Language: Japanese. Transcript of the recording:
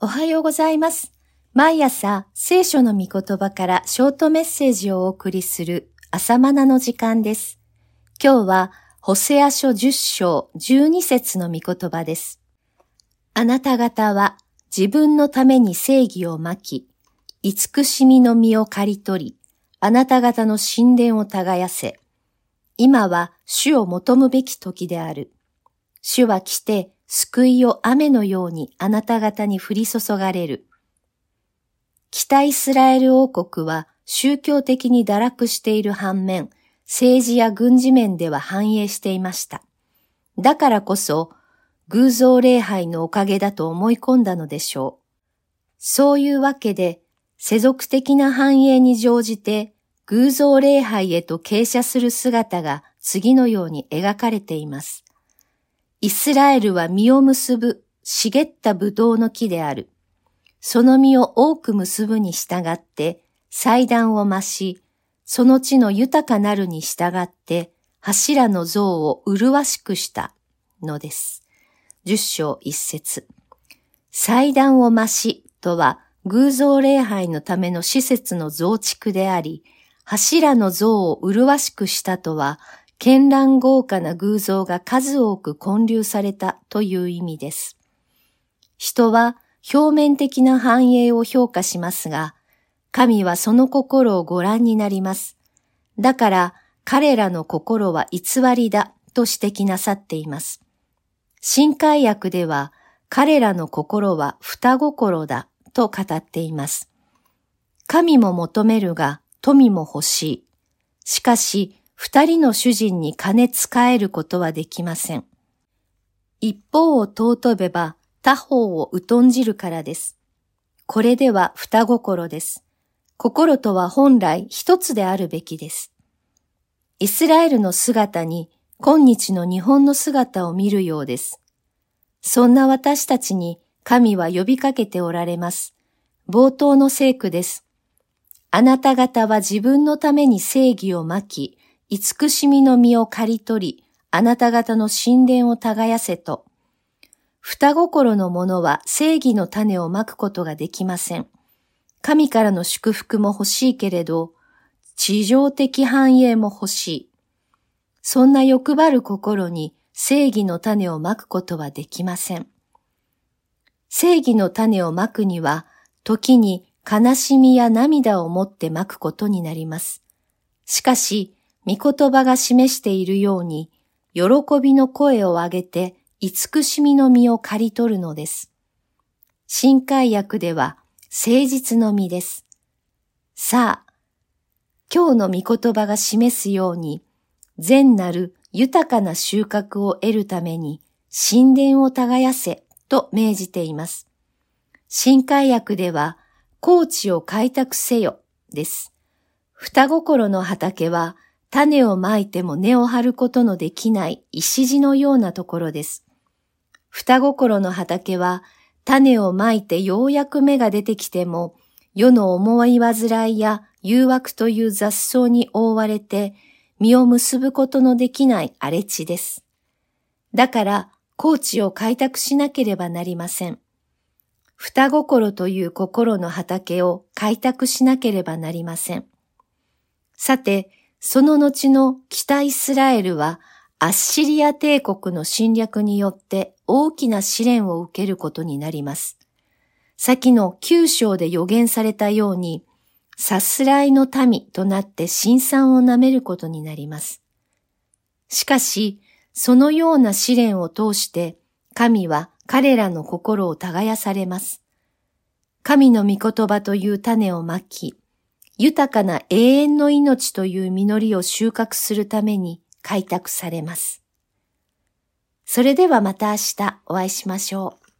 おはようございます。毎朝聖書の御言葉からショートメッセージをお送りする朝マナの時間です。今日はホセア書10章12節の御言葉です。あなた方は自分のために正義をまき、慈しみの実を刈り取り、あなた方の神殿を耕せ。今は主を求むべき時である。主は来て救いを雨のようにあなた方に降り注がれる。北イスラエル王国は宗教的に堕落している反面、政治や軍事面では繁栄していました。だからこそ、偶像礼拝のおかげだと思い込んだのでしょう。そういうわけで、世俗的な繁栄に乗じて、偶像礼拝へと傾斜する姿が次のように描かれています。イスラエルは実を結ぶ茂ったブドウの木である。その実を多く結ぶに従って祭壇を増し、その地の豊かなるに従って柱の像を麗しくしたのです。十章一節。祭壇を増しとは偶像礼拝のための施設の増築であり、柱の像を麗しくしたとは、絢爛豪華な偶像が数多く建立されたという意味です。人は表面的な繁栄を評価しますが、神はその心をご覧になります。だから彼らの心は偽りだと指摘なさっています。新海訳では彼らの心は双心だと語っています。神も求めるが富も欲しい。しかし二人の主人に金使えることはできません。一方を尊べば他方を疎んじるからです。これでは双心です。心とは本来一つであるべきです。イスラエルの姿に今日の日本の姿を見るようです。そんな私たちに神は呼びかけておられます。冒頭の聖句です。あなた方は自分のために正義をまき、慈しみの実を刈り取り、あなた方の神殿を耕せと。双心の者は正義の種をまくことができません。神からの祝福も欲しいけれど、地上的繁栄も欲しい。そんな欲張る心に正義の種をまくことはできません。正義の種をまくには、時に悲しみや涙を持ってまくことになります。しかし、御言葉が示しているように、喜びの声を上げて、慈しみの実を刈り取るのです。新海訳では、誠実の実です。さあ、今日の御言葉が示すように、善なる豊かな収穫を得るために、神殿を耕せと命じています。新海訳では、高地を開拓せよです。双心の畑は、種をまいても根を張ることのできない石地のようなところです。双心の畑は、種をまいてようやく芽が出てきても、世の思い煩いや誘惑という雑草に覆われて、実を結ぶことのできない荒れ地です。だから、高地を開拓しなければなりません。双心という心の畑を開拓しなければなりません。さて、その後の北イスラエルは、アッシリア帝国の侵略によって大きな試練を受けることになります。先の九章で予言されたように、さすらいの民となって辛酸を舐めることになります。しかし、そのような試練を通して、神は彼らの心を耕されます。神の御言葉という種をまき、豊かな永遠の命という実りを収穫するために開拓されます。それではまた明日お会いしましょう。